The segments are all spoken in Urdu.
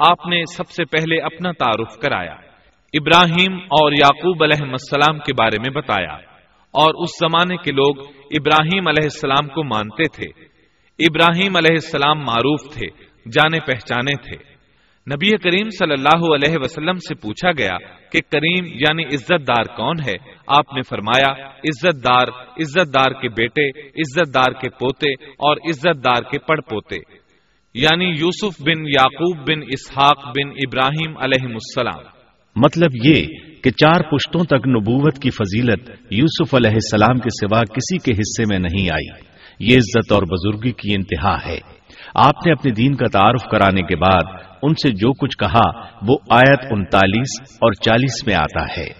آپ نے سب سے پہلے اپنا تعارف کرایا۔ ابراہیم اور یعقوب علیہ السلام کے بارے میں بتایا۔ اور اس زمانے کے لوگ ابراہیم علیہ السلام کو مانتے تھے۔ ابراہیم علیہ السلام معروف تھے، جانے پہچانے تھے۔ نبی کریم صلی اللہ علیہ وسلم سے پوچھا گیا کہ کریم یعنی عزت دار کون ہے؟ آپ نے فرمایا، عزت دار عزت دار کے بیٹے، عزت دار کے پوتے اور عزت دار کے پڑ پوتے یعنی یوسف بن یعقوب بن اسحاق بن ابراہیم علیہ السلام۔ مطلب یہ کہ چار پشتوں تک نبوت کی فضیلت یوسف علیہ السلام کے سوا کسی کے حصے میں نہیں آئی۔ یہ عزت اور بزرگی کی انتہا ہے۔ آپ نے اپنے دین کا تعارف کرانے کے بعد ان سے جو کچھ کہا وہ آیت انتالیس اور چالیس میں آتا ہے۔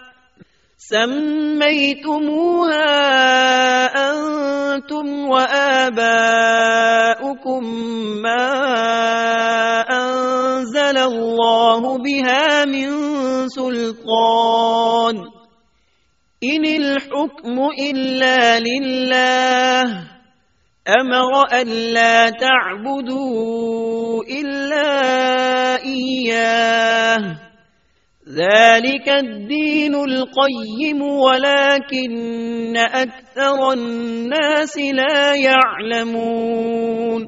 سميتموها أنتم وآباؤكم ما أنزل الله بها من سلطان إن الحكم إلا لله أمر أن لا تعبدوا إلا إياه ذلك الدين القيم، ولكن أكثر الناس لا يعلمون.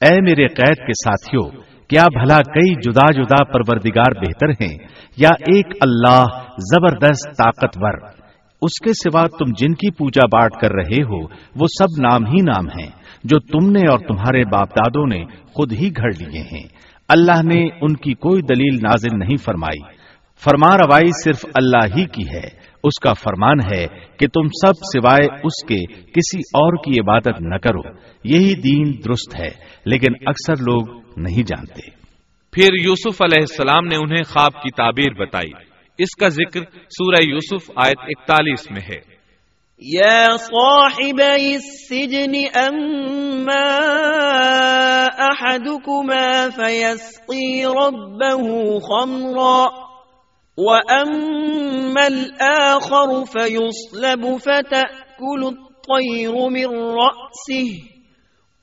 اے میرے قید کے ساتھیوں کیا بھلا کئی جدا جدا پروردگار بہتر ہیں یا ایک اللہ زبردست طاقتور؟ اس کے سوا تم جن کی پوجا پاٹ کر رہے ہو، وہ سب نام ہی نام ہیں، جو تم نے اور تمہارے باپ دادوں نے خود ہی گھڑ لیے ہیں۔ اللہ نے ان کی کوئی دلیل نازل نہیں فرمائی۔ فرما روائی صرف اللہ ہی کی ہے۔ اس کا فرمان ہے کہ تم سب سوائے اس کے کسی اور کی عبادت نہ کرو۔ یہی دین درست ہے لیکن اکثر لوگ نہیں جانتے۔ پھر یوسف علیہ السلام نے انہیں خواب کی تعبیر بتائی۔ اس کا ذکر سورہ یوسف آیت اکتالیس میں ہے۔ یا صاحب السجن اما احدكما فيسقي ربه خمرا۔ وَأَمَّا الْآخَرُ فَيُصْلَبُ فَتَأْكُلُ الطَّيْرُ مِنْ رَأْسِهِ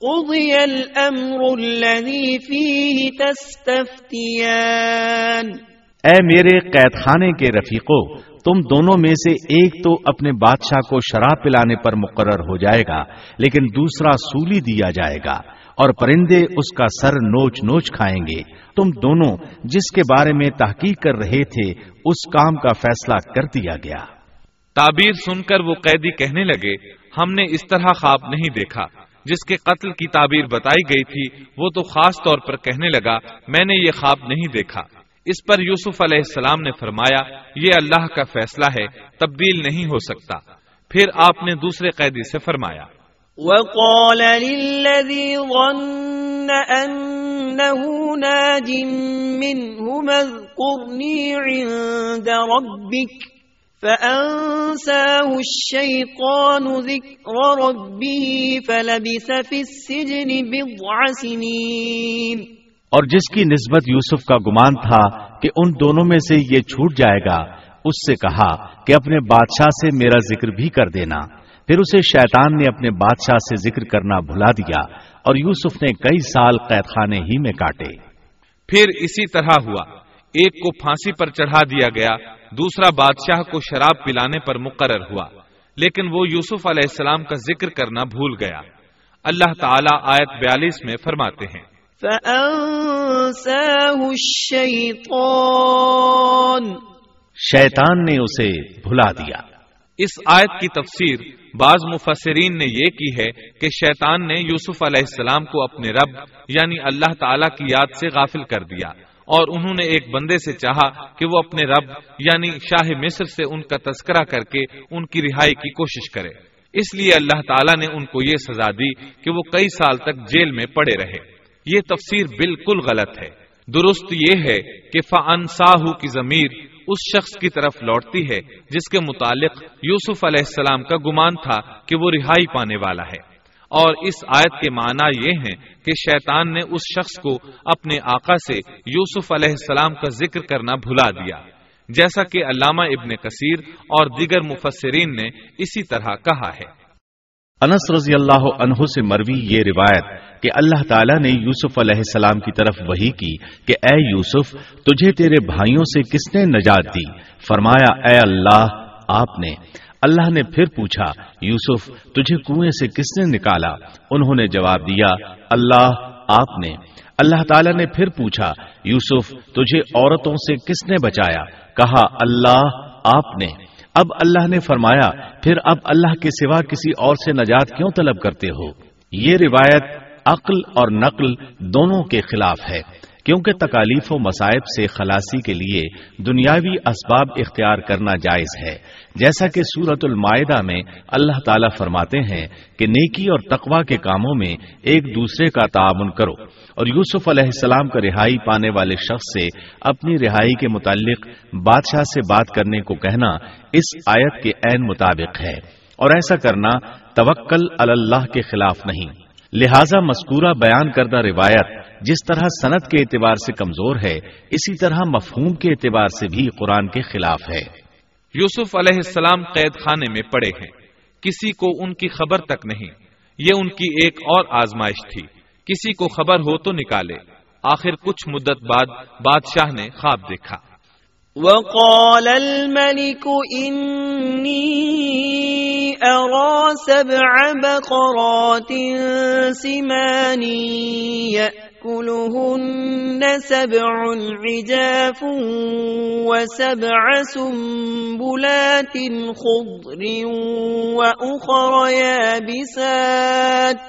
قُضِيَ الْأَمْرُ الَّذِي فِيهِ تَسْتَفْتِيَانِ اے میرے قید خانے کے رفیقو، تم دونوں میں سے ایک تو اپنے بادشاہ کو شراب پلانے پر مقرر ہو جائے گا، لیکن دوسرا سولی دیا جائے گا۔ اور پرندے اس کا سر نوچ نوچ کھائیں گے۔ تم دونوں جس کے بارے میں تحقیق کر رہے تھے، اس کام کا فیصلہ کر دیا گیا۔ تعبیر سن کر وہ قیدی کہنے لگے، ہم نے اس طرح خواب نہیں دیکھا۔ جس کے قتل کی تعبیر بتائی گئی تھی، وہ تو خاص طور پر کہنے لگا، میں نے یہ خواب نہیں دیکھا۔ اس پر یوسف علیہ السلام نے فرمایا، یہ اللہ کا فیصلہ ہے، تبدیل نہیں ہو سکتا۔ پھر آپ نے دوسرے قیدی سے فرمایا۔ وقال للذي ظن أنه ناج منه اذكرني عند ربك فأنساه الشيطان ذكر ربه فلبث في السجن بضع سنين. اور جس کی نسبت یوسف کا گمان تھا کہ ان دونوں میں سے یہ چھوٹ جائے گا، اس سے کہا کہ اپنے بادشاہ سے میرا ذکر بھی کر دینا۔ پھر اسے شیطان نے اپنے بادشاہ سے ذکر کرنا بھلا دیا اور یوسف نے کئی سال قید خانے ہی میں کاٹے۔ پھر اسی طرح ہوا۔ ایک کو پھانسی پر چڑھا دیا گیا دوسرا بادشاہ کو شراب پلانے پر مقرر ہوا۔ لیکن وہ یوسف علیہ السلام کا ذکر کرنا بھول گیا۔ اللہ تعالی آیت بیالیس میں فرماتے ہیں۔ شیطان نے اسے بھلا دیا۔ اس آیت کی تفسیر بعض مفسرین نے یہ کی ہے کہ شیطان نے یوسف علیہ السلام کو اپنے رب یعنی اللہ تعالی کی یاد سے غافل کر دیا اور انہوں نے ایک بندے سے چاہا کہ وہ اپنے رب یعنی شاہ مصر سے ان کا تذکرہ کر کے ان کی رہائی کی کوشش کرے۔ اس لیے اللہ تعالیٰ نے ان کو یہ سزا دی کہ وہ کئی سال تک جیل میں پڑے رہے۔ یہ تفسیر بالکل غلط ہے۔ درست یہ ہے کہ فن کی ضمیر اس شخص کی طرف لوٹتی ہے، جس کے متعلق یوسف علیہ السلام کا گمان تھا کہ وہ رہائی پانے والا ہے۔ اور اس آیت کے معنی یہ ہیں کہ شیطان نے اس شخص کو اپنے آقا سے یوسف علیہ السلام کا ذکر کرنا بھلا دیا۔ جیسا کہ علامہ ابن کثیر اور دیگر مفسرین نے اسی طرح کہا ہے۔ انس رضی اللہ عنہ سے مروی یہ روایت کہ اللہ تعالیٰ نے یوسف علیہ السلام کی طرف وہی کی کہ اے یوسف، تجھے تیرے بھائیوں سے کس نے نجات دی؟ فرمایا، اے اللہ، آپ نے۔ اللہ نے پھر پوچھا، یوسف، تجھے کنویں سے کس نے نکالا؟ انہوں نے جواب دیا، اللہ، آپ نے۔ اللہ تعالیٰ نے پھر پوچھا، یوسف، تجھے عورتوں سے کس نے بچایا؟ کہا، اللہ، آپ نے۔ اب اللہ نے فرمایا، پھر اب اللہ کے سوا کسی اور سے نجات کیوں طلب کرتے ہو؟ یہ روایت عقل اور نقل دونوں کے خلاف ہے، کیونکہ تکالیف و مصائب سے خلاصی کے لیے دنیاوی اسباب اختیار کرنا جائز ہے۔ جیسا کہ سورت المائدہ میں اللہ تعالی فرماتے ہیں کہ نیکی اور تقوا کے کاموں میں ایک دوسرے کا تعاون کرو، اور یوسف علیہ السلام کا رہائی پانے والے شخص سے اپنی رہائی کے متعلق بادشاہ سے بات کرنے کو کہنا اس آیت کے عین مطابق ہے، اور ایسا کرنا توکل اللہ کے خلاف نہیں۔ لہذا مذکورہ بیان کردہ روایت جس طرح صنعت کے اعتبار سے کمزور ہے، اسی طرح مفہوم کے اعتبار سے بھی قرآن کے خلاف ہے۔ یوسف علیہ السلام قید خانے میں پڑے ہیں۔ کسی کو ان کی خبر تک نہیں۔ یہ ان کی ایک اور آزمائش تھی۔ کسی کو خبر ہو تو نکالے۔ آخر کچھ مدت بعد بادشاہ نے خواب دیکھا۔ وقال الملك إني أرى سبع بقرات سمان يأكلهن سبع عجاف وسبع سنبلات خضر وأخر يابسات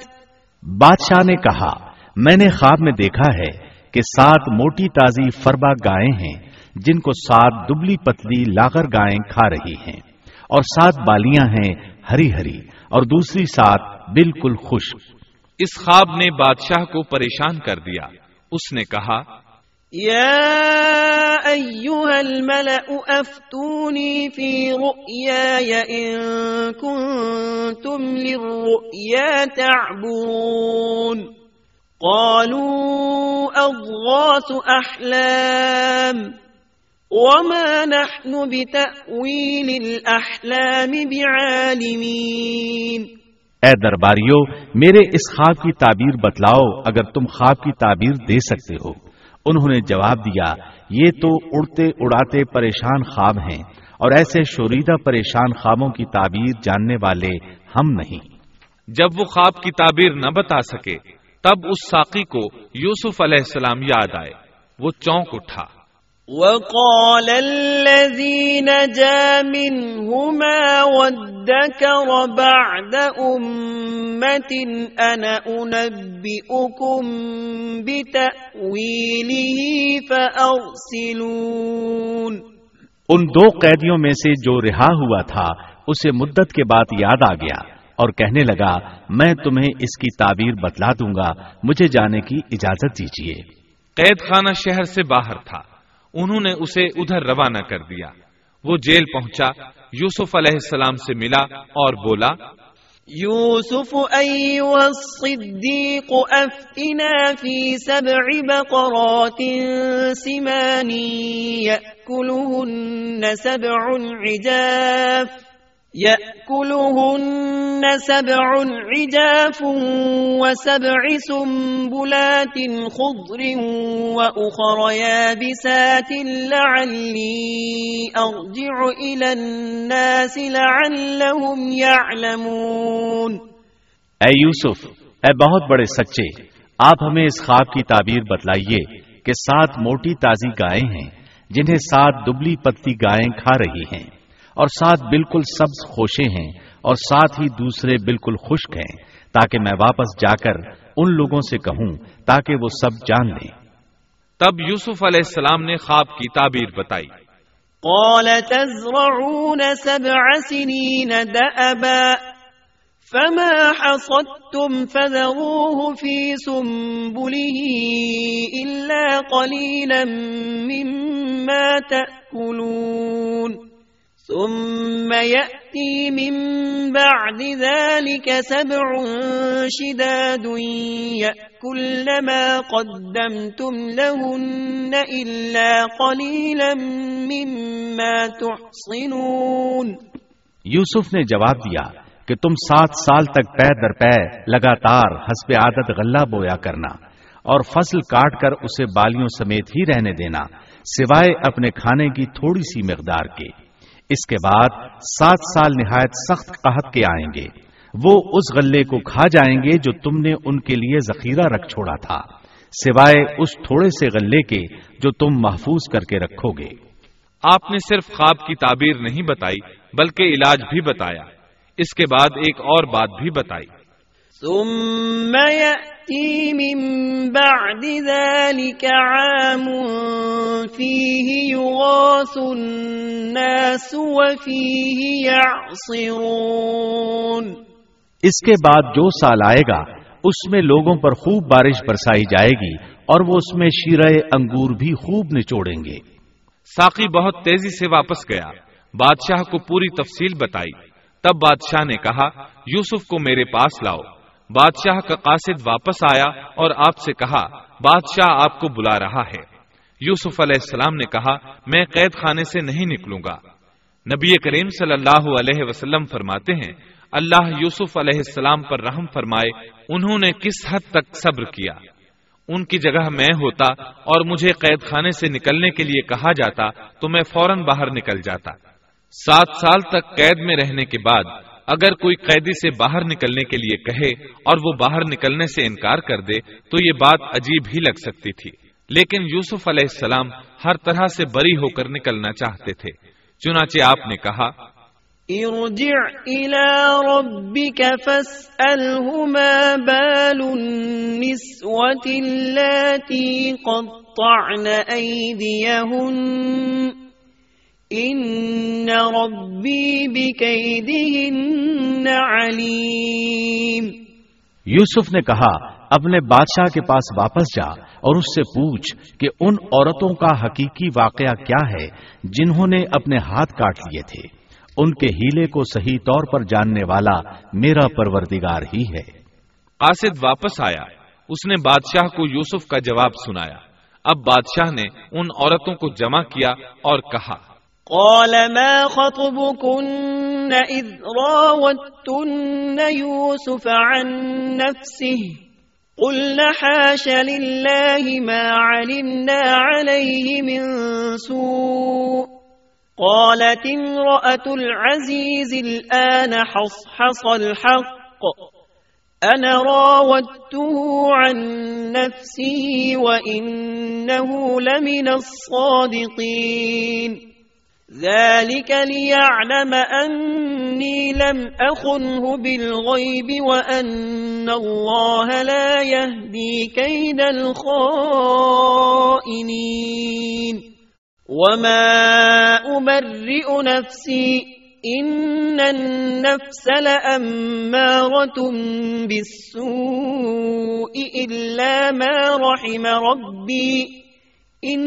بادشاہ نے کہا، میں نے خواب میں دیکھا ہے کہ سات موٹی تازی فربا گائے ہیں۔ جن کو سات دبلی پتلی لاغر گائیں کھا رہی ہیں۔ اور سات بالیاں ہیں ہری ہری اور دوسری سات بالکل خوش اس خواب نے بادشاہ کو پریشان کر دیا۔ اس نے کہا يا أيها الملأ أفتوني في رؤياي إن كنتم للرؤيا تعبرون قالوا أضغاث أحلام وما نحن بتأويل الأحلام بعالمين۔ اے درباریو میرے اس خواب کی تعبیر بتلاؤ اگر تم خواب کی تعبیر دے سکتے ہو۔ انہوں نے جواب دیا یہ تو اڑتے اڑاتے پریشان خواب ہیں اور ایسے شوریدہ پریشان خوابوں کی تعبیر جاننے والے ہم نہیں۔ جب وہ خواب کی تعبیر نہ بتا سکے تب اس ساقی کو یوسف علیہ السلام یاد آئے۔ وہ چونک اٹھا۔ وقال الذي نجا منهما وادكر بعد أمة أنا أنبئكم بتأويله فأرسلون. ان دو قیدیوں میں سے جو رہا ہوا تھا اسے مدت کے بعد یاد آ گیا اور کہنے لگا میں تمہیں اس کی تعبیر بتلا دوں گا مجھے جانے کی اجازت دیجیے قید خانہ شہر سے باہر تھا۔ انہوں نے اسے ادھر روانہ کر دیا۔ وہ جیل پہنچا، یوسف علیہ السلام سے ملا اور بولا، یوسف ایوہ الصدیق افتنا فی سبع بقرات سمانی یأکلہن سبع عجاف۔ يأكلهن سبع عجاف وسبع سنبلات خضر وأخر يابسات لعلي أرجع إلى الناس لعلهم يعلمون. اے یوسف، اے بہت بڑے سچے، آپ ہمیں اس خواب کی تعبیر بتلائیے کہ سات موٹی تازی گائیں ہیں جنہیں سات دبلی پتی گائیں کھا رہی ہیں۔ اور ساتھ بالکل سبز خوشے ہیں اور ساتھ ہی دوسرے بالکل خشک ہیں تاکہ میں واپس جا کر ان لوگوں سے کہوں تاکہ وہ سب جان لیں۔ تب یوسف علیہ السلام نے خواب کی تعبیر بتائی۔ قال تزرعون سبع سنين دأبا فما حصدتم فذروه في سنبله إلا قليلا مما تأكلون۔ ثم يأتي من بعد ذلك سبع شداد يأكل ما قدمتم لهن إلا قليلا مما تحصنون۔ یوسف نے جواب دیا کہ تم سات سال تک پے در پے لگاتار حسب عادت غلہ بویا کرنا اور فصل کاٹ کر اسے بالیوں سمیت ہی رہنے دینا، سوائے اپنے کھانے کی تھوڑی سی مقدار کے۔ اس کے بعد سات سال نہایت سخت قحط کے آئیں گے۔ وہ اس غلے کو کھا جائیں گے جو تم نے ان کے لیے ذخیرہ رکھ چھوڑا تھا۔ سوائے اس تھوڑے سے غلے کے جو تم محفوظ کر کے رکھو گے۔ آپ نے صرف خواب کی تعبیر نہیں بتائی، بلکہ علاج بھی بتایا۔ اس کے بعد ایک اور بات بھی بتائی۔ ثم يأتي من بعد ذلك عام فيه يغاث الناس وفيه يعصرون اس کے بعد جو سال آئے گا اس میں لوگوں پر خوب بارش برسائی جائے گی اور وہ اس میں شیرہ انگور بھی خوب نچوڑیں گے۔ ساقی بہت تیزی سے واپس گیا۔ بادشاہ کو پوری تفصیل بتائی۔ تب بادشاہ نے کہا یوسف کو میرے پاس لاؤ۔ بادشاہ کا قاصد واپس آیا اور آپ سے کہا، بادشاہ آپ کو بلا رہا ہے۔ یوسف علیہ السلام نے کہا، میں قید خانے سے نہیں نکلوں گا۔ نبی کریم صلی اللہ علیہ وسلم فرماتے ہیں، اللہ یوسف علیہ السلام پر رحم فرمائے، انہوں نے کس حد تک صبر کیا؟ ان کی جگہ میں ہوتا اور مجھے قید خانے سے نکلنے کے لیے کہا جاتا تو میں فوراً باہر نکل جاتا۔ سات سال تک قید میں رہنے کے بعد اگر کوئی قیدی سے باہر نکلنے کے لیے کہے اور وہ باہر نکلنے سے انکار کر دے تو یہ بات عجیب ہی لگ سکتی تھی۔ لیکن یوسف علیہ السلام ہر طرح سے بری ہو کر نکلنا چاہتے تھے۔ چنانچہ آپ نے کہا، ارجع الى ربك فاسأله ما بال النسوة التي قطعن أيديهن ان ربی علیم یوسف نے کہا اپنے بادشاہ کے پاس واپس جا اور اس سے پوچھ کہ ان عورتوں کا حقیقی واقعہ کیا ہے جنہوں نے اپنے ہاتھ کاٹ لیے تھے۔ ان کے ہیلے کو صحیح طور پر جاننے والا میرا پروردگار ہی ہے۔ قاصد واپس آیا۔ اس نے بادشاہ کو یوسف کا جواب سنایا۔ اب بادشاہ نے ان عورتوں کو جمع کیا اور کہا قال ما خطبكن إذ راوتن يوسف عن نفسه قلنا حاش لله ما علمنا عليه من سوء قالت امرأة العزيز الآن حصحص الحق أنا راودته عن نفسه وإنه لمن الصادقين ذلك ليعلم أني لم أخنه بالغيب وأن الله لا يهدي كيد الخائنين وما أمرئ نفسي إن النفس لأمارة بالسوء إلا ما رحم ربي ان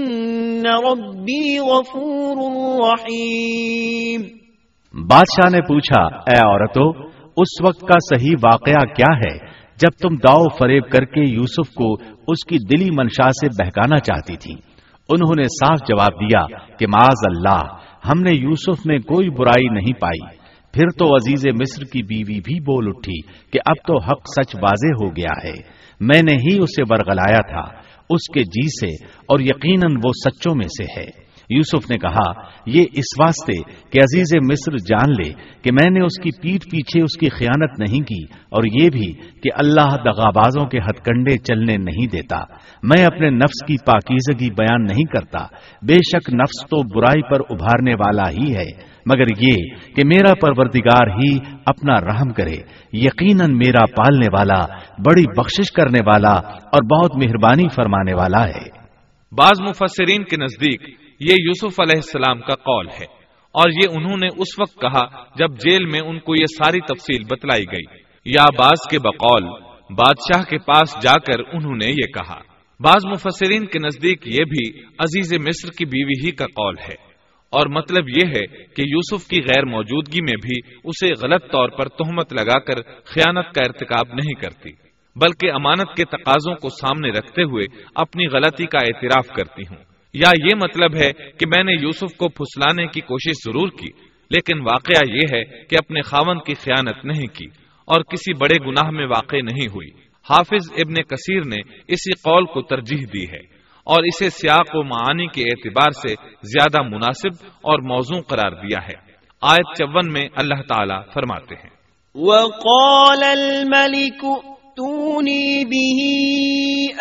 ربی غفور رحیم بادشاہ نے پوچھا، اے عورتو، اس وقت کا صحیح واقعہ کیا ہے جب تم داؤ فریب کر کے یوسف کو اس کی دلی منشا سے بہکانا چاہتی تھی؟ انہوں نے صاف جواب دیا کہ معاذ اللہ، ہم نے یوسف میں کوئی برائی نہیں پائی۔ پھر تو عزیز مصر کی بیوی بھی بول اٹھی کہ اب تو حق سچ واضح ہو گیا ہے۔ میں نے ہی اسے ورگلایا تھا۔ اس کے جی سے اور یقیناً وہ سچوں میں سے ہے۔ یوسف نے کہا، یہ اس واسطے کہ عزیز مصر جان لے کہ میں نے اس کی پیٹ پیچھے اس کی خیانت نہیں کی اور یہ بھی کہ اللہ دغابازوں کے ہتھ کنڈے چلنے نہیں دیتا۔ میں اپنے نفس کی پاکیزگی بیان نہیں کرتا۔ بے شک نفس تو برائی پر ابھارنے والا ہی ہے۔ مگر یہ کہ میرا پروردگار ہی اپنا رحم کرے، یقیناً میرا پالنے والا، بڑی بخشش کرنے والا اور بہت مہربانی فرمانے والا ہے۔ بعض مفسرین کے نزدیک یہ یوسف علیہ السلام کا قول ہے اور یہ انہوں نے اس وقت کہا جب جیل میں ان کو یہ ساری تفصیل بتلائی گئی۔ یا باز کے بقول، بادشاہ کے پاس جا کر انہوں نے یہ کہا۔ بعض مفسرین کے نزدیک یہ بھی عزیز مصر کی بیوی ہی کا قول ہے۔ اور مطلب یہ ہے کہ یوسف کی غیر موجودگی میں بھی اسے غلط طور پر تہمت لگا کر خیانت کا ارتکاب نہیں کرتی، بلکہ امانت کے تقاضوں کو سامنے رکھتے ہوئے اپنی غلطی کا اعتراف کرتی ہوں۔ یا یہ مطلب ہے کہ میں نے یوسف کو پھسلانے کی کوشش ضرور کی، لیکن واقعہ یہ ہے کہ اپنے خاون کی خیانت نہیں کی اور کسی بڑے گناہ میں واقع نہیں ہوئی۔ حافظ ابن کثیر نے اسی قول کو ترجیح دی ہے۔ اور اسے سیاق و معانی کے اعتبار سے زیادہ مناسب اور موضوع قرار دیا ہے۔ آیت چون میں اللہ تعالی فرماتے ہیں۔ وقال الملك توني به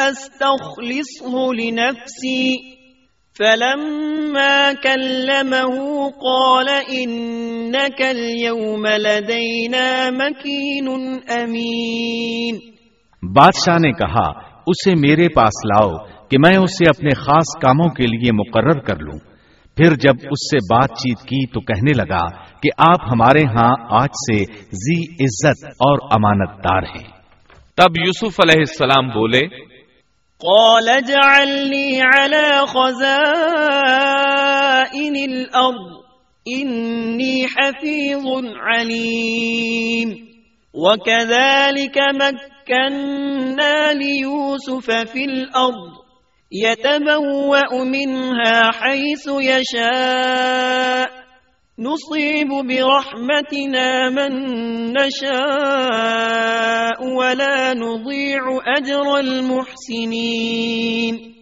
استخلصه لنفسي۔ فلما كلمه قال إنك اليوم لدينا مكين أمين۔ بادشاہ نے کہا اسے میرے پاس لاؤ۔ کہ میں اسے اپنے خاص کاموں کے لیے مقرر کر لوں۔ پھر جب اس سے بات چیت کی تو کہنے لگا کہ آپ ہمارے ہاں آج سے زی عزت اور امانت دار ہیں۔ تب یوسف علیہ السلام بولے قال اجعلني على خزائن الأرض إني حفيظ عليم وكذلك مكة مكنا ليوسف في الأرض يتبوأ منها حيث يشاء. نصيب برحمتنا من نشاء ولا نضيع أجر المحسنين.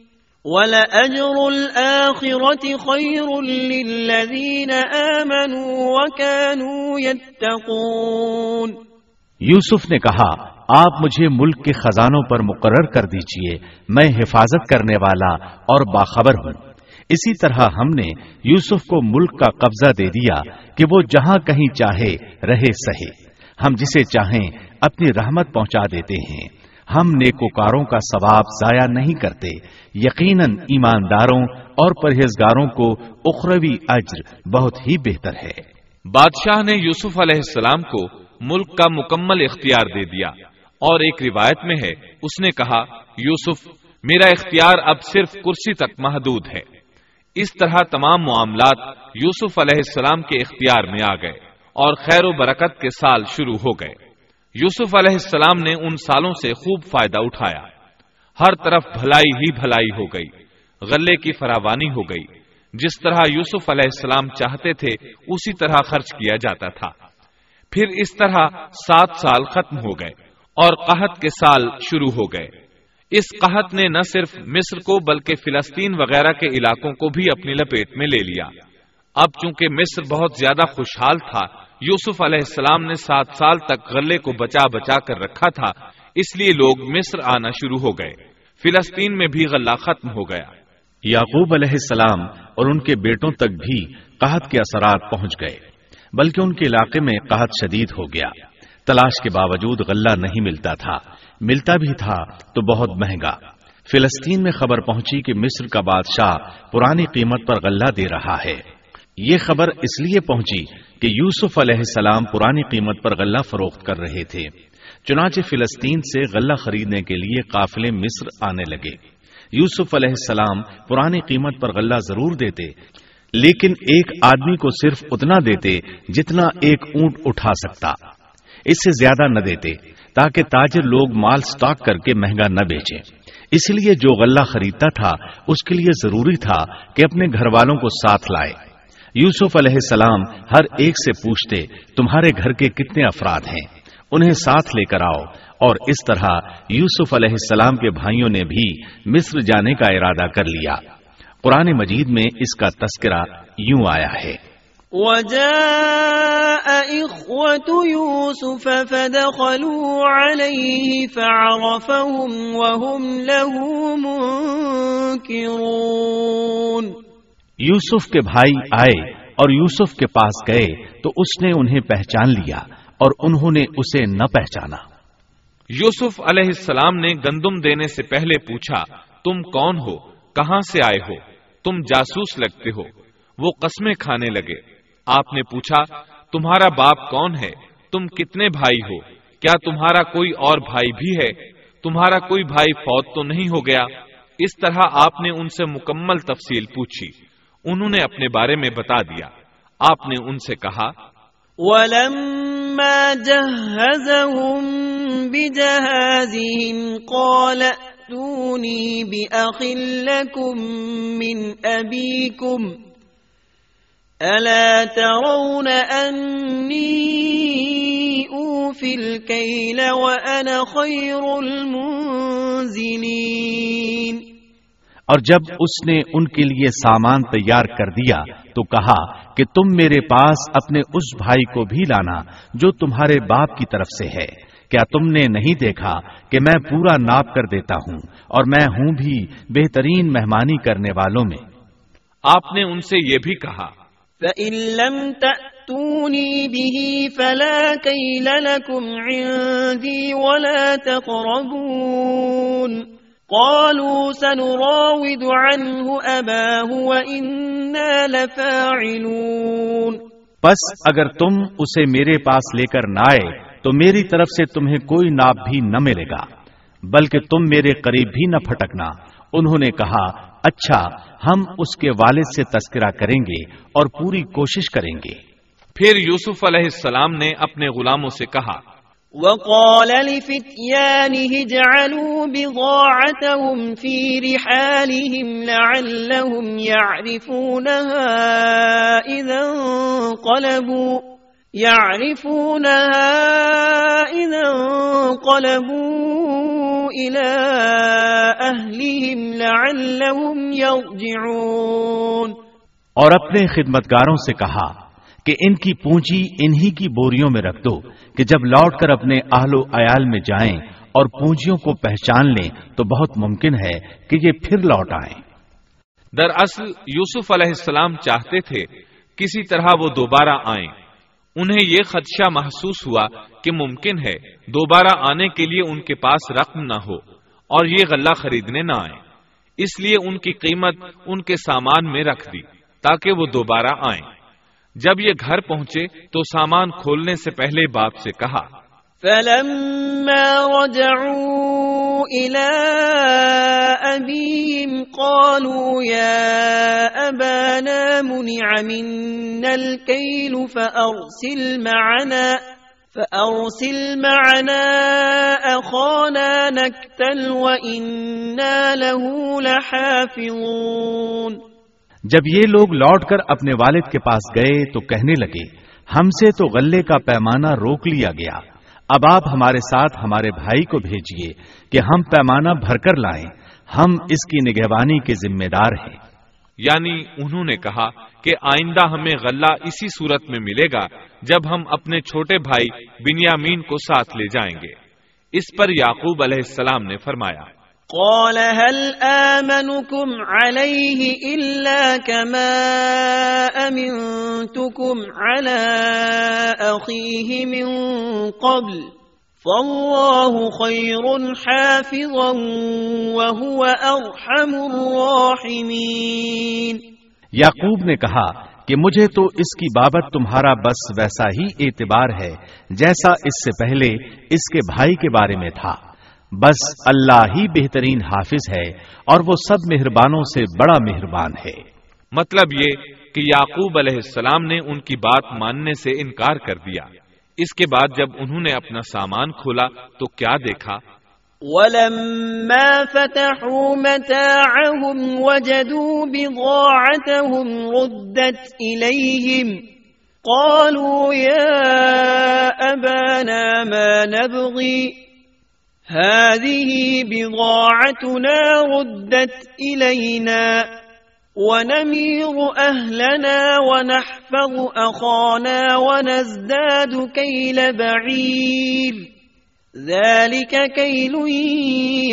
ولأجر الآخرة خير للذين آمنوا وكانوا يتقون. یوسف نے کہا آپ مجھے ملک کے خزانوں پر مقرر کر دیجیے، میں حفاظت کرنے والا اور باخبر ہوں۔ اسی طرح ہم نے یوسف کو ملک کا قبضہ دے دیا کہ وہ جہاں کہیں چاہے رہے سہے۔ ہم جسے چاہیں اپنی رحمت پہنچا دیتے ہیں۔ ہم نیکوکاروں کا ثواب ضائع نہیں کرتے، یقیناً ایمانداروں اور پرہیزگاروں کو اخروی اجر بہت ہی بہتر ہے۔ بادشاہ نے یوسف علیہ السلام کو ملک کا مکمل اختیار دے دیا۔ اور ایک روایت میں ہے، اس نے کہا، یوسف، میرا اختیار اب صرف کرسی تک محدود ہے۔ اس طرح تمام معاملات یوسف علیہ السلام کے اختیار میں آ گئے اور خیر و برکت کے سال شروع ہو گئے۔ یوسف علیہ السلام نے ان سالوں سے خوب فائدہ اٹھایا۔ ہر طرف بھلائی ہی بھلائی ہو گئی، غلے کی فراوانی ہو گئی۔ جس طرح یوسف علیہ السلام چاہتے تھے، اسی طرح خرچ کیا جاتا تھا۔ پھر اس طرح سات سال ختم ہو گئے۔ اور قحط کے سال شروع ہو گئے۔ اس قحط نے نہ صرف مصر کو بلکہ فلسطین وغیرہ کے علاقوں کو بھی اپنی لپیٹ میں لے لیا۔ اب چونکہ مصر بہت زیادہ خوشحال تھا، یوسف علیہ السلام نے سات سال تک غلے کو بچا بچا کر رکھا تھا، اس لیے لوگ مصر آنا شروع ہو گئے۔ فلسطین میں بھی غلہ ختم ہو گیا۔ یعقوب علیہ السلام اور ان کے بیٹوں تک بھی قحط کے اثرات پہنچ گئے، بلکہ ان کے علاقے میں قحط شدید ہو گیا۔ تلاش کے باوجود غلہ نہیں ملتا تھا۔ ملتا بھی تھا تو بہت مہنگا۔ فلسطین میں خبر پہنچی کہ مصر کا بادشاہ پرانی قیمت پر غلہ دے رہا ہے۔ یہ خبر اس لیے پہنچی کہ یوسف علیہ السلام پرانی قیمت پر غلہ فروخت کر رہے تھے۔ چنانچہ فلسطین سے غلہ خریدنے کے لیے قافلے مصر آنے لگے۔ یوسف علیہ السلام پرانی قیمت پر غلہ ضرور دیتے، لیکن ایک آدمی کو صرف اتنا دیتے جتنا ایک اونٹ اٹھا سکتا۔ اس سے زیادہ نہ دیتے، تاکہ تاجر لوگ مال سٹاک کر کے مہنگا نہ بیچے اس لیے جو غلہ خریدتا تھا، اس کے لیے ضروری تھا کہ اپنے گھر والوں کو ساتھ لائے۔ یوسف علیہ السلام ہر ایک سے پوچھتے، تمہارے گھر کے کتنے افراد ہیں؟ انہیں ساتھ لے کر آؤ۔ اور اس طرح یوسف علیہ السلام کے بھائیوں نے بھی مصر جانے کا ارادہ کر لیا۔ قرآن مجید میں اس کا تذکرہ یوں آیا ہے۔ وجاء إخوة يوسف فدخلوا عليه فعرفهم وهم له منكرون. یوسف کے بھائی آئے اور یوسف کے پاس گئے تو اس نے انہیں پہچان لیا اور انہوں نے اسے نہ پہچانا۔ یوسف علیہ السلام نے گندم دینے سے پہلے پوچھا تم کون ہو؟ کہاں سے آئے ہو؟ تم جاسوس لگتے ہو۔ وہ قسمیں کھانے لگے۔ آپ نے پوچھا، تمہارا باپ کون ہے؟ تم کتنے بھائی ہو؟ کیا تمہارا کوئی اور بھائی بھی ہے؟ تمہارا کوئی بھائی فوت تو نہیں ہو گیا؟ اس طرح آپ نے ان سے مکمل تفصیل پوچھی۔ انہوں نے اپنے بارے میں بتا دیا۔ آپ نے ان سے کہا، ولما جهزهم بجهازهم قال ائتوني بأخ لكم من أبيكم ألا ترون أني أوفي الكيل وأنا خير المنزلين اور جب اس نے ان کے لیے سامان تیار کر دیا تو کہا کہ تم میرے پاس اپنے اس بھائی کو بھی لانا جو تمہارے باپ کی طرف سے ہے۔ کیا تم نے نہیں دیکھا کہ میں پورا ناپ کر دیتا ہوں اور میں ہوں بھی بہترین مہمانی کرنے والوں میں؟ آپ نے ان سے یہ بھی کہا فَإِن لَمْ تَأْتُونِي بِهِ فَلَا كَيْلَ لَكُمْ عِندِي وَلَا تَقْرَبُونَ قالوا سنراود عنه أباه وإنا لفاعلون پس اگر تم اسے میرے پاس لے کر نہ آئے، تو میری طرف سے تمہیں کوئی ناپ بھی نہ ملے گا، بلکہ تم میرے قریب بھی نہ پھٹکنا، انہوں نے کہا اچھا ہم اس کے والد سے تذکرہ کریں گے اور پوری کوشش کریں گے۔ پھر یوسف علیہ السلام نے اپنے غلاموں سے کہا وقال لفتيانه جعلوا بضاعتهم في رحالهم لعلهم يعرفونها إذا انقلبوا يعرفونها إذا انقلبوا. إلى أهلهم لعلهم يرجعون۔ اور اپنے خدمتگاروں سے کہا کہ ان کی پونجی انہی کی بوریوں میں رکھ دو کہ جب لوٹ کر اپنے اہل و عیال میں جائیں اور پونجیوں کو پہچان لیں تو بہت ممکن ہے کہ یہ پھر لوٹ آئیں۔ دراصل یوسف علیہ السلام چاہتے تھے کسی طرح وہ دوبارہ آئیں۔ انہیں یہ خدشہ محسوس ہوا کہ ممکن ہے دوبارہ آنے کے لیے ان کے پاس رقم نہ ہو اور یہ غلہ خریدنے نہ آئیں۔ اس لیے ان کی قیمت ان کے سامان میں رکھ دی تاکہ وہ دوبارہ آئیں۔ جب یہ گھر پہنچے تو سامان کھولنے سے پہلے باپ سے کہا فلما رجعوا إلى أبيهم قالوا يا أبانا منع منا الكيل فأرسل معنا فأرسل معنا أخانا نكتل وإنا له لحافظون. جب یہ لوگ لوٹ کر اپنے والد کے پاس گئے تو کہنے لگے، ہم سے تو غلے کا پیمانہ روک لیا گیا۔ اب آپ ہمارے ساتھ ہمارے بھائی کو بھیجیے کہ ہم پیمانہ بھر کر لائیں۔ ہم اس کی نگہبانی کے ذمہ دار ہیں۔ یعنی انہوں نے کہا کہ آئندہ ہمیں غلہ اسی صورت میں ملے گا جب ہم اپنے چھوٹے بھائی بنیامین کو ساتھ لے جائیں گے۔ اس پر یعقوب علیہ السلام نے فرمایا۔ قال هل آمنكم عليه إلا كما أمنتكم على أخيه من قبل فالله خير حافظا وهو أرحم الراحمين یعقوب نے کہا کہ مجھے تو اس کی بابت تمہارا بس ویسا ہی اعتبار ہے جیسا اس سے پہلے اس کے بھائی کے بارے میں تھا۔ بس اللہ ہی بہترین حافظ ہے اور وہ سب مہربانوں سے بڑا مہربان ہے۔ مطلب یہ کہ یعقوب علیہ السلام نے ان کی بات ماننے سے انکار کر دیا۔ اس کے بعد جب انہوں نے اپنا سامان کھولا تو کیا دیکھا؟ ولما فتحوا متاعهم وجدوا بضاعتهم ردت إليهم۔ قالوا يا أبانا ما نبغي؟ هذه بضاعتنا ردت إلينا ونمير أهلنا ونحفظ أخانا ونزداد كيل بعير. ذلك كيل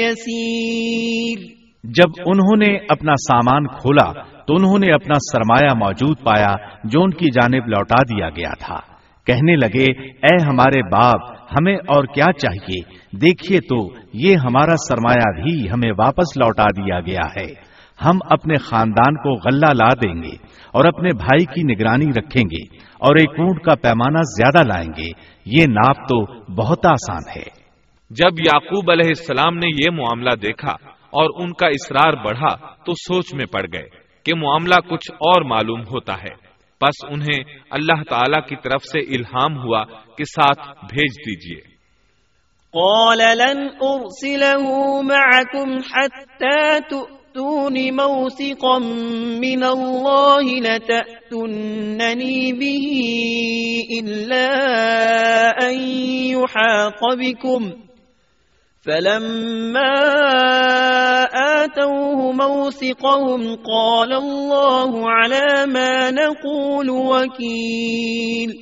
يسير. جب انہوں نے اپنا سامان کھولا تو انہوں نے اپنا سرمایہ موجود پایا جو ان کی جانب لوٹا دیا گیا تھا۔ کہنے لگے، اے ہمارے باپ ہمیں اور کیا چاہیے؟ دیکھیے تو، یہ ہمارا سرمایہ بھی ہمیں واپس لوٹا دیا گیا ہے۔ ہم اپنے خاندان کو غلہ لا دیں گے اور اپنے بھائی کی نگرانی رکھیں گے اور ایک اونٹ کا پیمانہ زیادہ لائیں گے۔ یہ ناپ تو بہت آسان ہے۔ جب یعقوب علیہ السلام نے یہ معاملہ دیکھا اور ان کا اصرار بڑھا تو سوچ میں پڑ گئے کہ معاملہ کچھ اور معلوم ہوتا ہے۔ بس انہیں اللہ تعالی کی طرف سے الہام ہوا کہ ساتھ بھیج دیجیے قال لن أرسله معكم حتى تؤتون موثقا من الله لتأتنني به إلا أن يحاط بكم۔ فلما آتوه موثقهم قال الله على ما نقول وكيل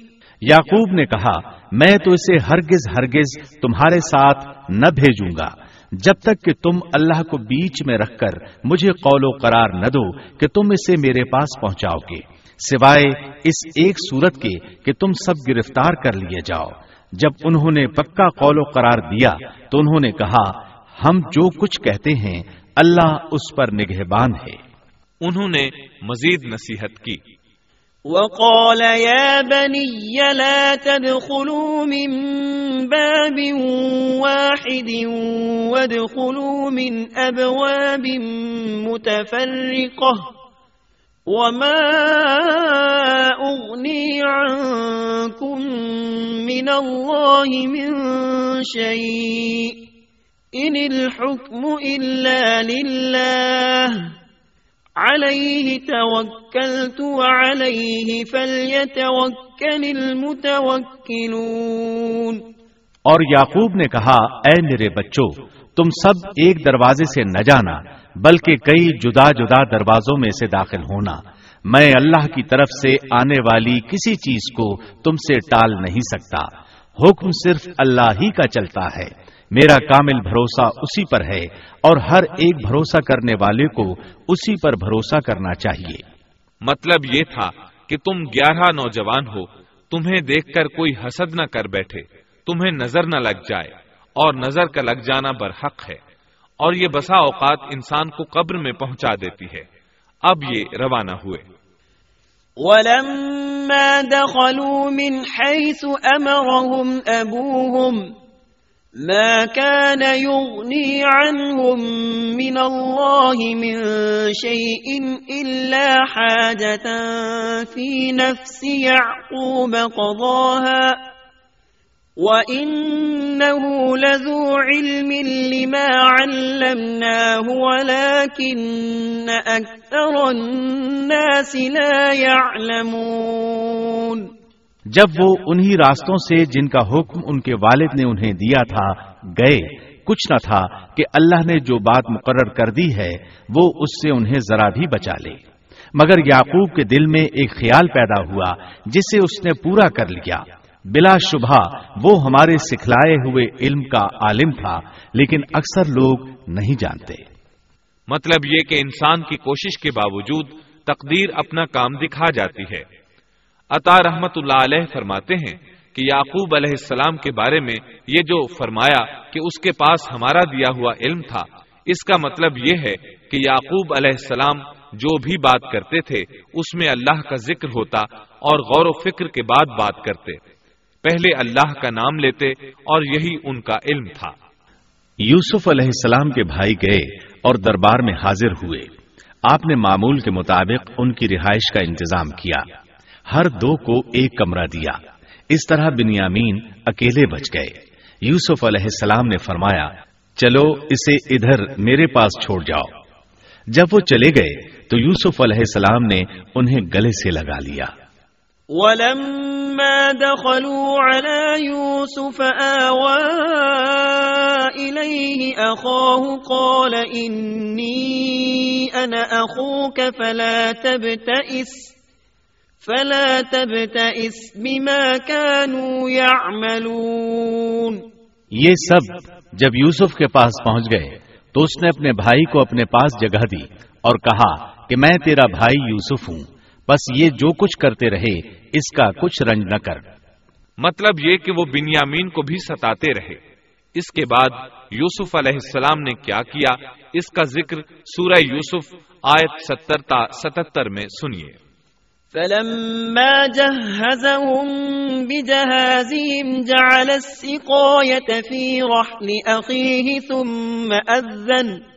یعقوب نے کہا، میں تو اسے ہرگز ہرگز تمہارے ساتھ نہ بھیجوں گا، جب تک کہ تم اللہ کو بیچ میں رکھ کر مجھے قول و قرار نہ دو کہ تم اسے میرے پاس پہنچاؤ گے، سوائے اس ایک صورت کے کہ تم سب گرفتار کر لیے جاؤ۔ جب انہوں نے پکا قول و قرار دیا تو انہوں نے کہا، ہم جو کچھ کہتے ہیں، اللہ اس پر نگہبان ہے۔ انہوں نے مزید نصیحت کی۔ وقال، يا بني، لا تدخلوا من باب واحد وادخلوا من أبواب متفرقة. وما أغني عنكم من الله من شيء إن الحكم إلا لله عليه توكلت وعليه فليتوكل المتوكلون اور یعقوب نے کہا، اے میرے بچوں، تم سب ایک دروازے سے نہ جانا بلکہ کئی جدا جدا دروازوں میں سے داخل ہونا۔ میں اللہ کی طرف سے آنے والی کسی چیز کو تم سے ٹال نہیں سکتا۔ حکم صرف اللہ ہی کا چلتا ہے۔ میرا کامل بھروسہ اسی پر ہے اور ہر ایک بھروسہ کرنے والے کو اسی پر بھروسہ کرنا چاہیے۔ مطلب یہ تھا کہ تم گیارہ نوجوان ہو، تمہیں دیکھ کر کوئی حسد نہ کر بیٹھے، تمہیں نظر نہ لگ جائے، اور نظر کا لگ جانا برحق ہے۔ اور یہ بسا اوقات انسان کو قبر میں پہنچا دیتی ہے۔ اب یہ روانہ ہوئے۔ وَلَمَّا دَخَلُوا مِنْ حَيْثُ أَمَرَهُمْ أَبُوهُمْ، ما كان يغني عنهم من الله من شيء إلا حاجة في نفس يعقوب قضاها وإنه لذو علم لما علمناه ولكن أكثر الناس لا يعلمون جب وہ انہی راستوں سے جن کا حکم ان کے والد نے انہیں دیا تھا، گئے، کچھ نہ تھا کہ اللہ نے جو بات مقرر کر دی ہے، وہ اس سے انہیں ذرا بھی بچا لے۔ مگر یعقوب کے دل میں ایک خیال پیدا ہوا، جسے اس نے پورا کر لیا۔ بلا شبہ وہ ہمارے سکھلائے ہوئے علم کا عالم تھا، لیکن اکثر لوگ نہیں جانتے۔ مطلب یہ کہ انسان کی کوشش کے باوجود تقدیر اپنا کام دکھا جاتی ہے۔ عطا رحمت اللہ علیہ فرماتے ہیں کہ یعقوب علیہ السلام کے بارے میں یہ جو فرمایا کہ اس کے پاس ہمارا دیا ہوا علم تھا، اس کا مطلب یہ ہے کہ یعقوب علیہ السلام جو بھی بات کرتے تھے، اس میں اللہ کا ذکر ہوتا اور غور و فکر کے بعد بات کرتے۔ پہلے اللہ کا نام لیتے اور یہی ان کا علم تھا۔ یوسف علیہ السلام کے بھائی گئے اور دربار میں حاضر ہوئے۔ آپ نے معمول کے مطابق ان کی رہائش کا انتظام کیا۔ ہر دو کو ایک کمرہ دیا۔ اس طرح بنیامین اکیلے بچ گئے۔ یوسف علیہ السلام نے فرمایا، چلو اسے ادھر میرے پاس چھوڑ جاؤ۔ جب وہ چلے گئے تو یوسف علیہ السلام نے انہیں گلے سے لگا لیا۔ ولما دخلوا على يوسف آوى إليه أخاه قال إني أنا أخوك فلا تبتئس فلا تبتئس بما كانوا يعملون۔ یہ سب جب یوسف کے پاس پہنچ گئے تو اس نے اپنے بھائی کو اپنے پاس جگہ دی اور کہا کہ میں تیرا بھائی یوسف ہوں۔ بس یہ جو کچھ کرتے رہے اس کا کچھ رنج نہ کر۔ مطلب یہ کہ وہ بنیامین کو بھی ستاتے رہے۔ اس کے بعد یوسف علیہ السلام نے کیا کیا؟ اس کا ذکر سورہ یوسف آیت ستر تا ستتر میں سنیے۔ فلما جهزهم بجهازهم جعل السقاية في رحل أخيه ثم أذن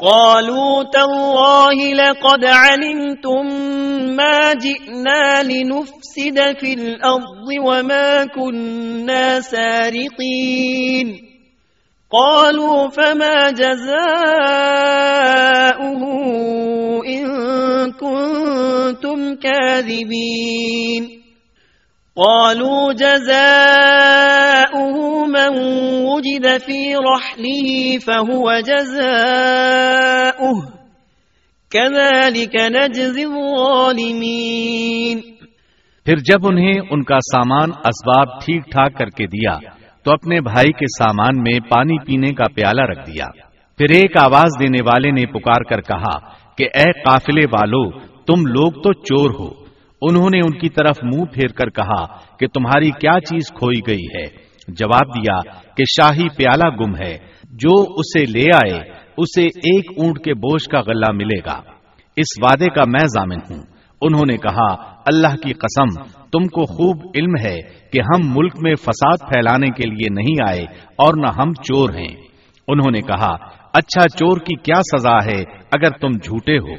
قالوا تالله لقد علمتم ما جئنا لنفسد في الأرض وما كنا سارقين. قالوا فما جزاؤه إن كنتم كاذبين. قالوا جزاؤه من وجد في رحله فهو جزاؤه. كذلك نجزي الظالمين. پھر جب انہیں ان کا سامان اسباب ٹھیک ٹھاک کر کے دیا، تو اپنے بھائی کے سامان میں پانی پینے کا پیالہ رکھ دیا۔ پھر ایک آواز دینے والے نے پکار کر کہا کہ، اے قافلے والو، تم لوگ تو چور ہو۔ انہوں نے ان کی طرف منہ پھیر کر کہا کہ تمہاری کیا چیز کھوئی گئی ہے؟ جواب دیا کہ شاہی پیالہ گم ہے۔ جو اسے لے آئے، اسے ایک اونٹ کے بوجھ کا غلہ ملے گا۔ اس وعدے کا میں ضامن ہوں۔ انہوں نے کہا، اللہ کی قسم، تم کو خوب علم ہے کہ ہم ملک میں فساد پھیلانے کے لیے نہیں آئے اور نہ ہم چور ہیں۔ انہوں نے کہا اچھا چور کی کیا سزا ہے اگر تم جھوٹے ہو؟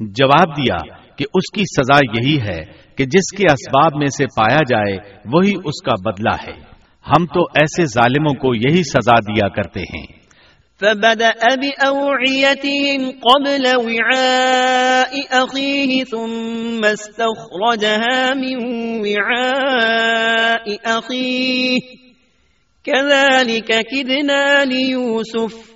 جواب دیا کہ اس کی سزا یہی ہے کہ جس کے اسباب میں سے پایا جائے، وہی اس کا بدلہ ہے۔ ہم تو ایسے ظالموں کو یہی سزا دیا کرتے ہیں۔ فبدأ بأوعيتهم قبل وعاء أخيه ثم استخرجها من وعاء أخيه. كذلك كدنا ليوسف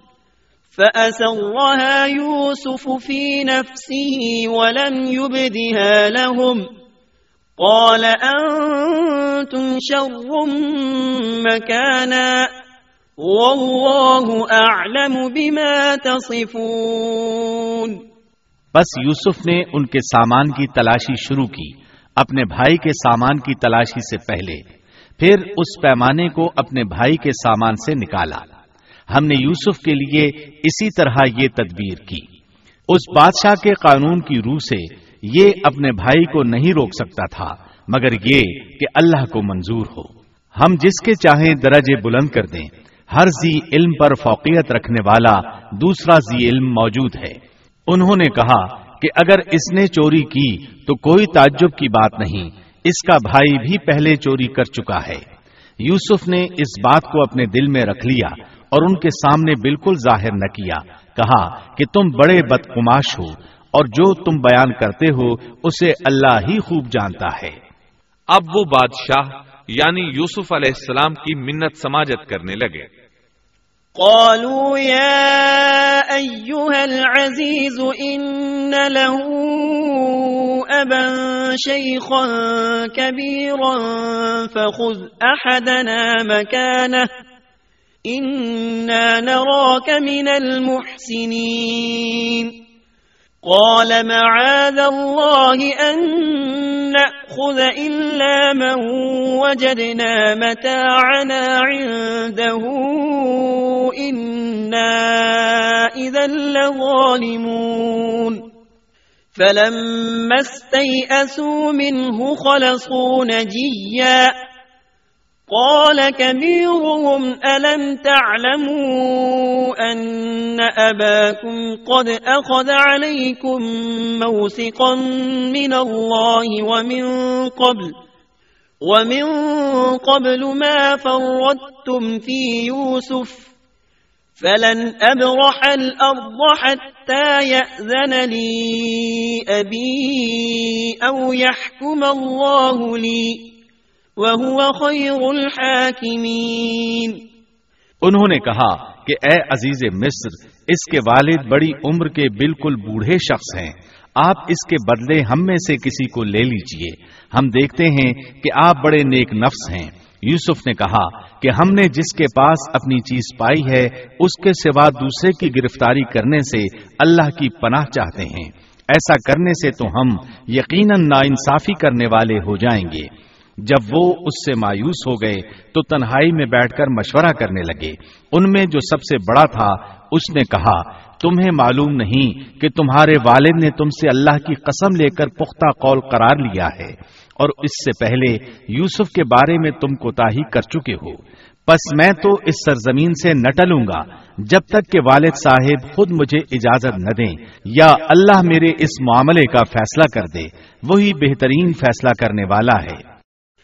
فأسرها يوسف في نفسه ولم يبدها لهم قال أنتم شر مكانا والله أعلم بما تصفون بس یوسف نے ان کے سامان کی تلاشی شروع کی، اپنے بھائی کے سامان کی تلاشی سے پہلے، پھر اس پیمانے کو اپنے بھائی کے سامان سے نکالا۔ ہم نے یوسف کے لیے اسی طرح یہ تدبیر کی۔ اس بادشاہ کے قانون کی روح سے یہ اپنے بھائی کو نہیں روک سکتا تھا، مگر یہ کہ اللہ کو منظور ہو۔ ہم جس کے چاہیں درجے بلند کر دیں، ہر زی علم پر فوقیت رکھنے والا دوسرا زی علم موجود ہے۔ انہوں نے کہا کہ اگر اس نے چوری کی تو کوئی تعجب کی بات نہیں، اس کا بھائی بھی پہلے چوری کر چکا ہے۔ یوسف نے اس بات کو اپنے دل میں رکھ لیا اور ان کے سامنے بالکل ظاہر نہ کیا کہا کہ تم بڑے بدقماش ہو اور جو تم بیان کرتے ہو اسے اللہ ہی خوب جانتا ہے۔ اب وہ بادشاہ یعنی یوسف علیہ السلام کی منت سماجت کرنے لگے۔ قالوا يا أيها العزيز إن له أبا شيخا كبيرا فخذ أحدنا مكانه إنا نراك من المحسنين قال معاذ الله أن نأخذ إلا من وجدنا متاعنا عنده إنا إذا لظالمون فلما استيئسوا منه خلصوا نجيا قال كبيرهم، ألم تعلموا أن أباكم قد أخذ عليكم موثقا من الله ومن قبل؟ ومن قبل ما فردتم في يوسف، فلن أبرح الأرض حتى يأذن لي أبي أو يحكم الله لي. وهو خير الحاكمين۔ انہوں نے کہا کہ اے عزیز مصر، اس کے والد بڑی عمر کے بالکل بوڑھے شخص ہیں۔ آپ اس کے بدلے ہم میں سے کسی کو لے لیجیے۔ ہم دیکھتے ہیں کہ آپ بڑے نیک نفس ہیں۔ یوسف نے کہا کہ ہم نے جس کے پاس اپنی چیز پائی ہے، اس کے سوا دوسرے کی گرفتاری کرنے سے اللہ کی پناہ چاہتے ہیں۔ ایسا کرنے سے تو ہم یقیناً نا انصافی کرنے والے ہو جائیں گے۔ جب وہ اس سے مایوس ہو گئے تو تنہائی میں بیٹھ کر مشورہ کرنے لگے۔ ان میں جو سب سے بڑا تھا، اس نے کہا، تمہیں معلوم نہیں کہ تمہارے والد نے تم سے اللہ کی قسم لے کر پختہ قول قرار لیا ہے، اور اس سے پہلے یوسف کے بارے میں تم کوتا کر چکے ہو۔ پس میں تو اس سرزمین سے نہ ٹلوں گا، جب تک کہ والد صاحب خود مجھے اجازت نہ دیں، یا اللہ میرے اس معاملے کا فیصلہ کر دے۔ وہی بہترین فیصلہ کرنے والا ہے۔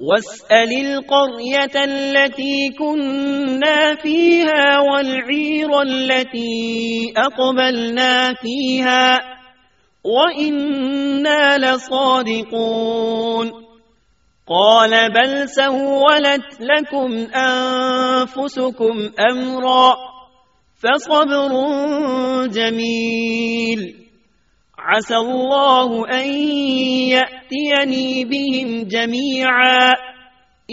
واسأل القرية التي كنا فيها والعير التي أقبلنا فيها وإنا لصادقون قال بل سولت لكم أنفسكم أمرا فصبر جميل عسى الله أن يأتيني بهم جميعا.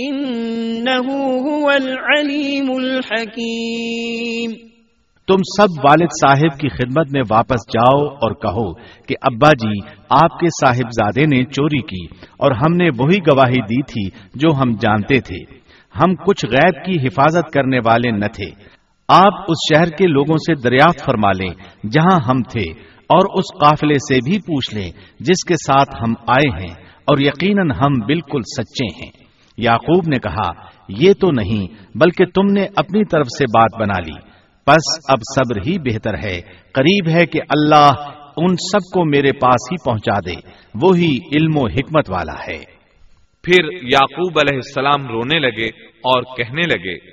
إنه هو العليم الحكيم. تم سب والد صاحب کی خدمت میں واپس جاؤ اور کہو کہ ابا جی آپ کے صاحبزادے نے چوری کی اور ہم نے وہی گواہی دی تھی جو ہم جانتے تھے۔ ہم کچھ غیب کی حفاظت کرنے والے نہ تھے۔ آپ اس شہر کے لوگوں سے دریافت فرما لیں جہاں ہم تھے۔ اور اس قافلے سے بھی پوچھ لیں جس کے ساتھ ہم آئے ہیں اور یقیناً ہم بالکل سچے ہیں۔ یعقوب نے کہا، یہ تو نہیں، بلکہ تم نے اپنی طرف سے بات بنا لی۔ بس اب صبر ہی بہتر ہے۔ قریب ہے کہ اللہ ان سب کو میرے پاس ہی پہنچا دے۔ وہی علم و حکمت والا ہے۔ پھر یعقوب علیہ السلام رونے لگے اور کہنے لگے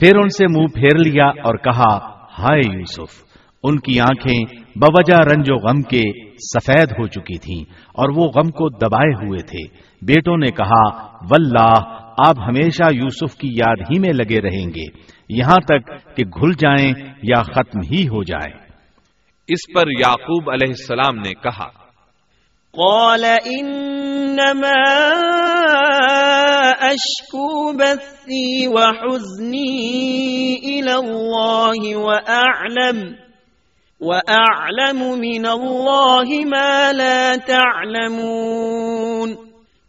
پھر ان سے منہ پھیر لیا اور کہا، ہائے یوسف، ان کی آنکھیں بوجہ رنج و غم کے سفید ہو چکی تھیں اور وہ غم کو دبائے ہوئے تھے۔ بیٹوں نے کہا، واللہ، آپ ہمیشہ یوسف کی یاد ہی میں لگے رہیں گے، یہاں تک کہ گھل جائیں یا ختم ہی ہو جائیں۔ اس پر یعقوب علیہ السلام نے کہا قال انما اشكو بثي وحزني الى الله واعلم واعلم من الله ما لا تعلمون.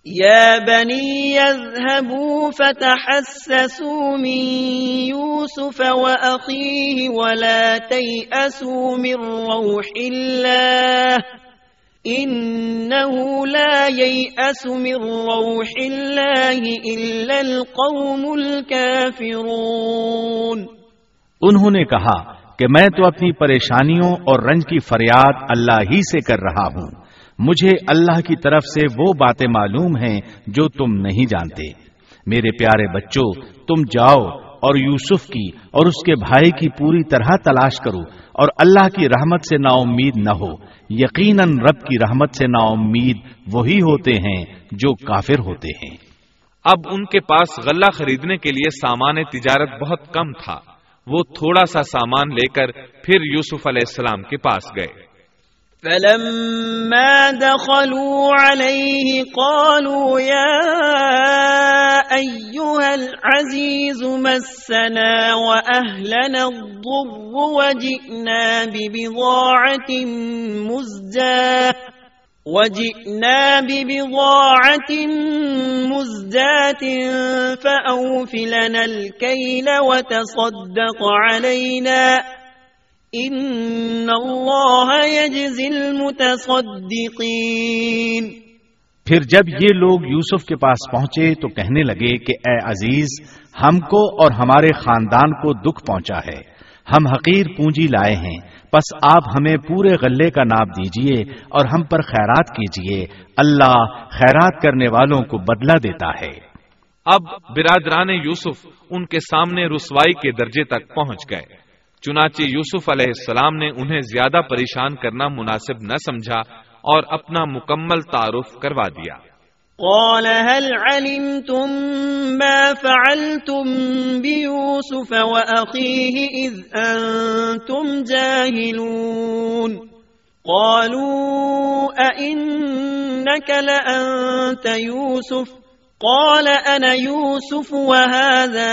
يا بني يذهبوا فتحسسوا من يوسف واخيه ولا تياسوا من روح الله. انه لا ييأس من روح الله الا القوم الكافرون انہوں نے کہا کہ میں تو اپنی پریشانیوں اور رنج کی فریاد اللہ ہی سے کر رہا ہوں۔ مجھے اللہ کی طرف سے وہ باتیں معلوم ہیں جو تم نہیں جانتے۔ میرے پیارے بچوں، تم جاؤ اور یوسف کی اور اس کے بھائی کی پوری طرح تلاش کرو اور اللہ کی رحمت سے نا امید نہ ہو۔ یقیناً رب کی رحمت سے نا امید وہی ہوتے ہیں جو کافر ہوتے ہیں۔ اب ان کے پاس غلہ خریدنے کے لیے سامان تجارت بہت کم تھا۔ وہ تھوڑا سا سامان لے کر پھر یوسف علیہ السلام کے پاس گئے۔ فلما دخلوا عليه قالوا يا أيها العزيز مسنا وأهلنا الضر وجئنا ببضاعة مزجاة وجئنا ببضاعة مزجاة فأوف لنا الكيل وتصدق علينا ان اللہ يجزي المتصدقین پھر جب یہ لوگ یوسف کے پاس پہنچے تو کہنے لگے کہ اے عزیز ہم کو اور ہمارے خاندان کو دکھ پہنچا ہے۔ ہم حقیر پونجی لائے ہیں۔ پس آپ ہمیں پورے غلے کا نام دیجیے اور ہم پر خیرات کیجیے۔ اللہ خیرات کرنے والوں کو بدلہ دیتا ہے۔ اب برادران یوسف ان کے سامنے رسوائی کے درجے تک پہنچ گئے۔ چنانچہ یوسف علیہ السلام نے انہیں زیادہ پریشان کرنا مناسب نہ سمجھا اور اپنا مکمل تعارف کروا دیا۔ قال هل علمتم ما فعلتم بيوسف وأخيه إذ أنتم جاهلون؟ قالوا أئنك لأنت يوسف؟ قال أنا يوسف وهذا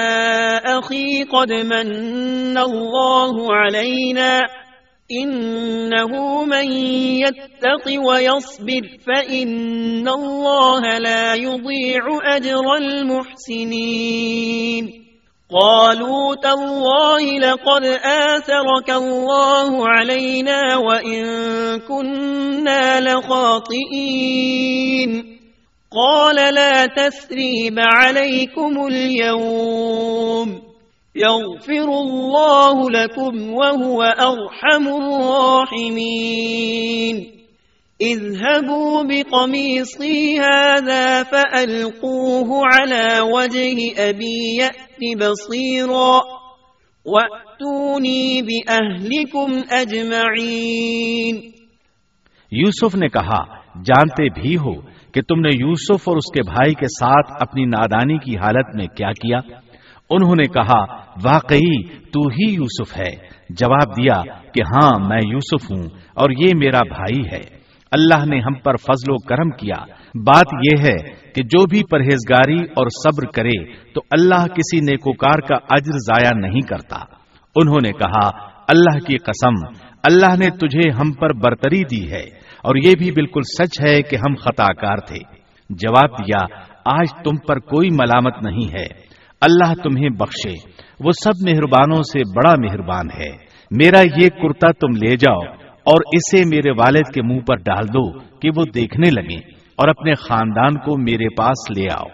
أخي قد من الله علينا إنه من يتق ويصبر فإن الله لا يضيع أجر المحسنين قالوا تالله لقد آثرك الله علينا وإن كنا لخاطئين قال لا تثريب عليكم اليوم يغفر الله لكم وهو أرحم الراحمين اذهبوا بقميصي هذا فألقوه على وجه أبي يأت بصيرا وأتوني بأهلكم أجمعين یوسف نے کہا، جانتے بھی ہو کہ تم نے یوسف اور اس کے بھائی کے ساتھ اپنی نادانی کی حالت میں کیا کیا؟ انہوں نے کہا، واقعی تو ہی یوسف ہے۔ جواب دیا کہ ہاں میں یوسف ہوں اور یہ میرا بھائی ہے۔ اللہ نے ہم پر فضل و کرم کیا۔ بات یہ ہے کہ جو بھی پرہیزگاری اور صبر کرے تو اللہ کسی نیکوکار کا اجر ضائع نہیں کرتا۔ انہوں نے کہا، اللہ کی قسم، اللہ نے تجھے ہم پر برتری دی ہے۔ اور یہ بھی بالکل سچ ہے کہ ہم خطا کار تھے۔ جواب دیا، آج تم پر کوئی ملامت نہیں ہے۔ اللہ تمہیں بخشے۔ وہ سب مہربانوں سے بڑا مہربان ہے۔ میرا یہ کرتا تم لے جاؤ اور اسے میرے والد کے منہ پر ڈال دو کہ وہ دیکھنے لگے اور اپنے خاندان کو میرے پاس لے آؤ۔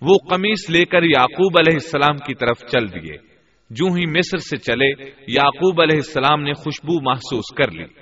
وہ قمیص لے کر یعقوب علیہ السلام کی طرف چل دیے۔ جو ہی مصر سے چلے، یعقوب علیہ السلام نے خوشبو محسوس کر لی۔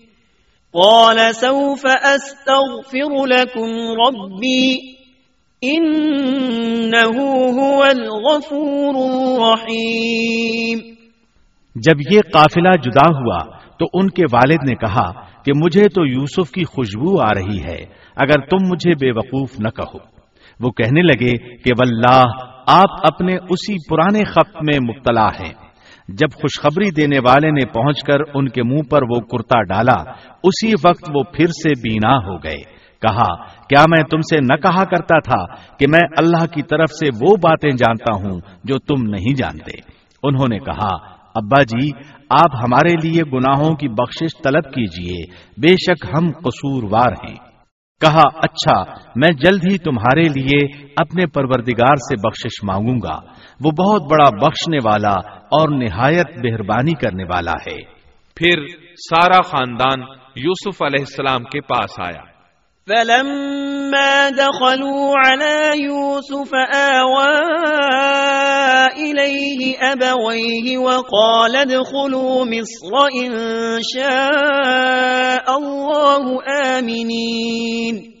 قال سوف أستغفر لكم ربي إنه هو الغفور الرحيم. جب یہ قافلہ جدا ہوا تو ان کے والد نے کہا کہ مجھے تو یوسف کی خوشبو آ رہی ہے، اگر تم مجھے بے وقوف نہ کہو۔ وہ کہنے لگے کہ واللہ، آپ اپنے اسی پرانے خط میں مبتلا ہیں۔ جب خوشخبری دینے والے نے پہنچ کر ان کے منہ پر وہ کرتا ڈالا، اسی وقت وہ پھر سے بینا ہو گئے۔ کہا، کیا میں تم سے نہ کہا کرتا تھا کہ میں اللہ کی طرف سے وہ باتیں جانتا ہوں جو تم نہیں جانتے؟ انہوں نے کہا، ابا جی آپ ہمارے لیے گناہوں کی بخشش طلب کیجیے، بے شک ہم قصوروار ہیں۔ کہا اچھا میں جلد ہی تمہارے لیے اپنے پروردگار سے بخشش مانگوں گا۔ وہ بہت بڑا بخشنے والا اور نہایت مہربانی کرنے والا ہے۔ پھر سارا خاندان یوسف علیہ السلام کے پاس آیا۔ فلما دخلوا على يوسف آوى إليه أبويه وقال ادخلوا مصر إن شاء الله آمنين۔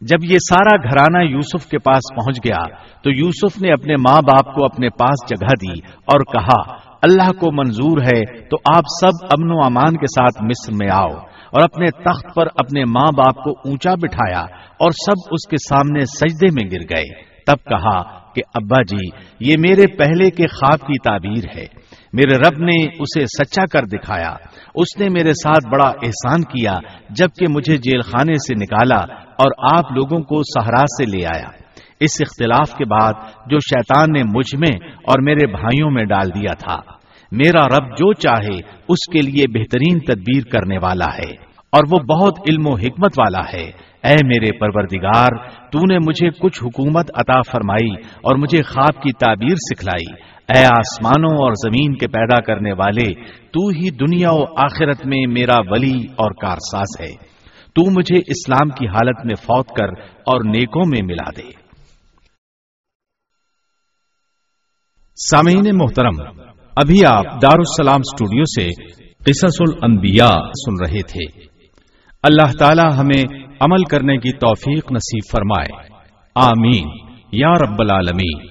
جب یہ سارا گھرانہ یوسف کے پاس پہنچ گیا تو یوسف نے اپنے ماں باپ کو اپنے پاس جگہ دی اور کہا، اللہ کو منظور ہے تو آپ سب امن و امان کے ساتھ مصر میں آؤ۔ اور اپنے تخت پر اپنے ماں باپ کو اونچا بٹھایا اور سب اس کے سامنے سجدے میں گر گئے۔ تب کہا کہ، ابا جی یہ میرے پہلے کے خواب کی تعبیر ہے۔ میرے رب نے اسے سچا کر دکھایا۔ اس نے میرے ساتھ بڑا احسان کیا جبکہ مجھے جیل خانے سے نکالا اور آپ لوگوں کو سہارا سے لے آیا۔ اس اختلاف کے بعد جو شیطان نے مجھ میں اور میرے بھائیوں میں ڈال دیا تھا، میرا رب جو چاہے اس کے لیے بہترین تدبیر کرنے والا ہے اور وہ بہت علم و حکمت والا ہے۔ اے میرے پروردگار، تو نے مجھے کچھ حکومت عطا فرمائی اور مجھے خواب کی تعبیر سکھلائی۔ اے آسمانوں اور زمین کے پیدا کرنے والے، تو ہی دنیا و آخرت میں میرا ولی اور کارساز ہے۔ تو مجھے اسلام کی حالت میں فوت کر اور نیکوں میں ملا دے۔ سامعین محترم، ابھی آپ دارالسلام اسٹوڈیو سے قصص الانبیاء سن رہے تھے۔ اللہ تعالی ہمیں عمل کرنے کی توفیق نصیب فرمائے۔ آمین۔ یا رب العالمین۔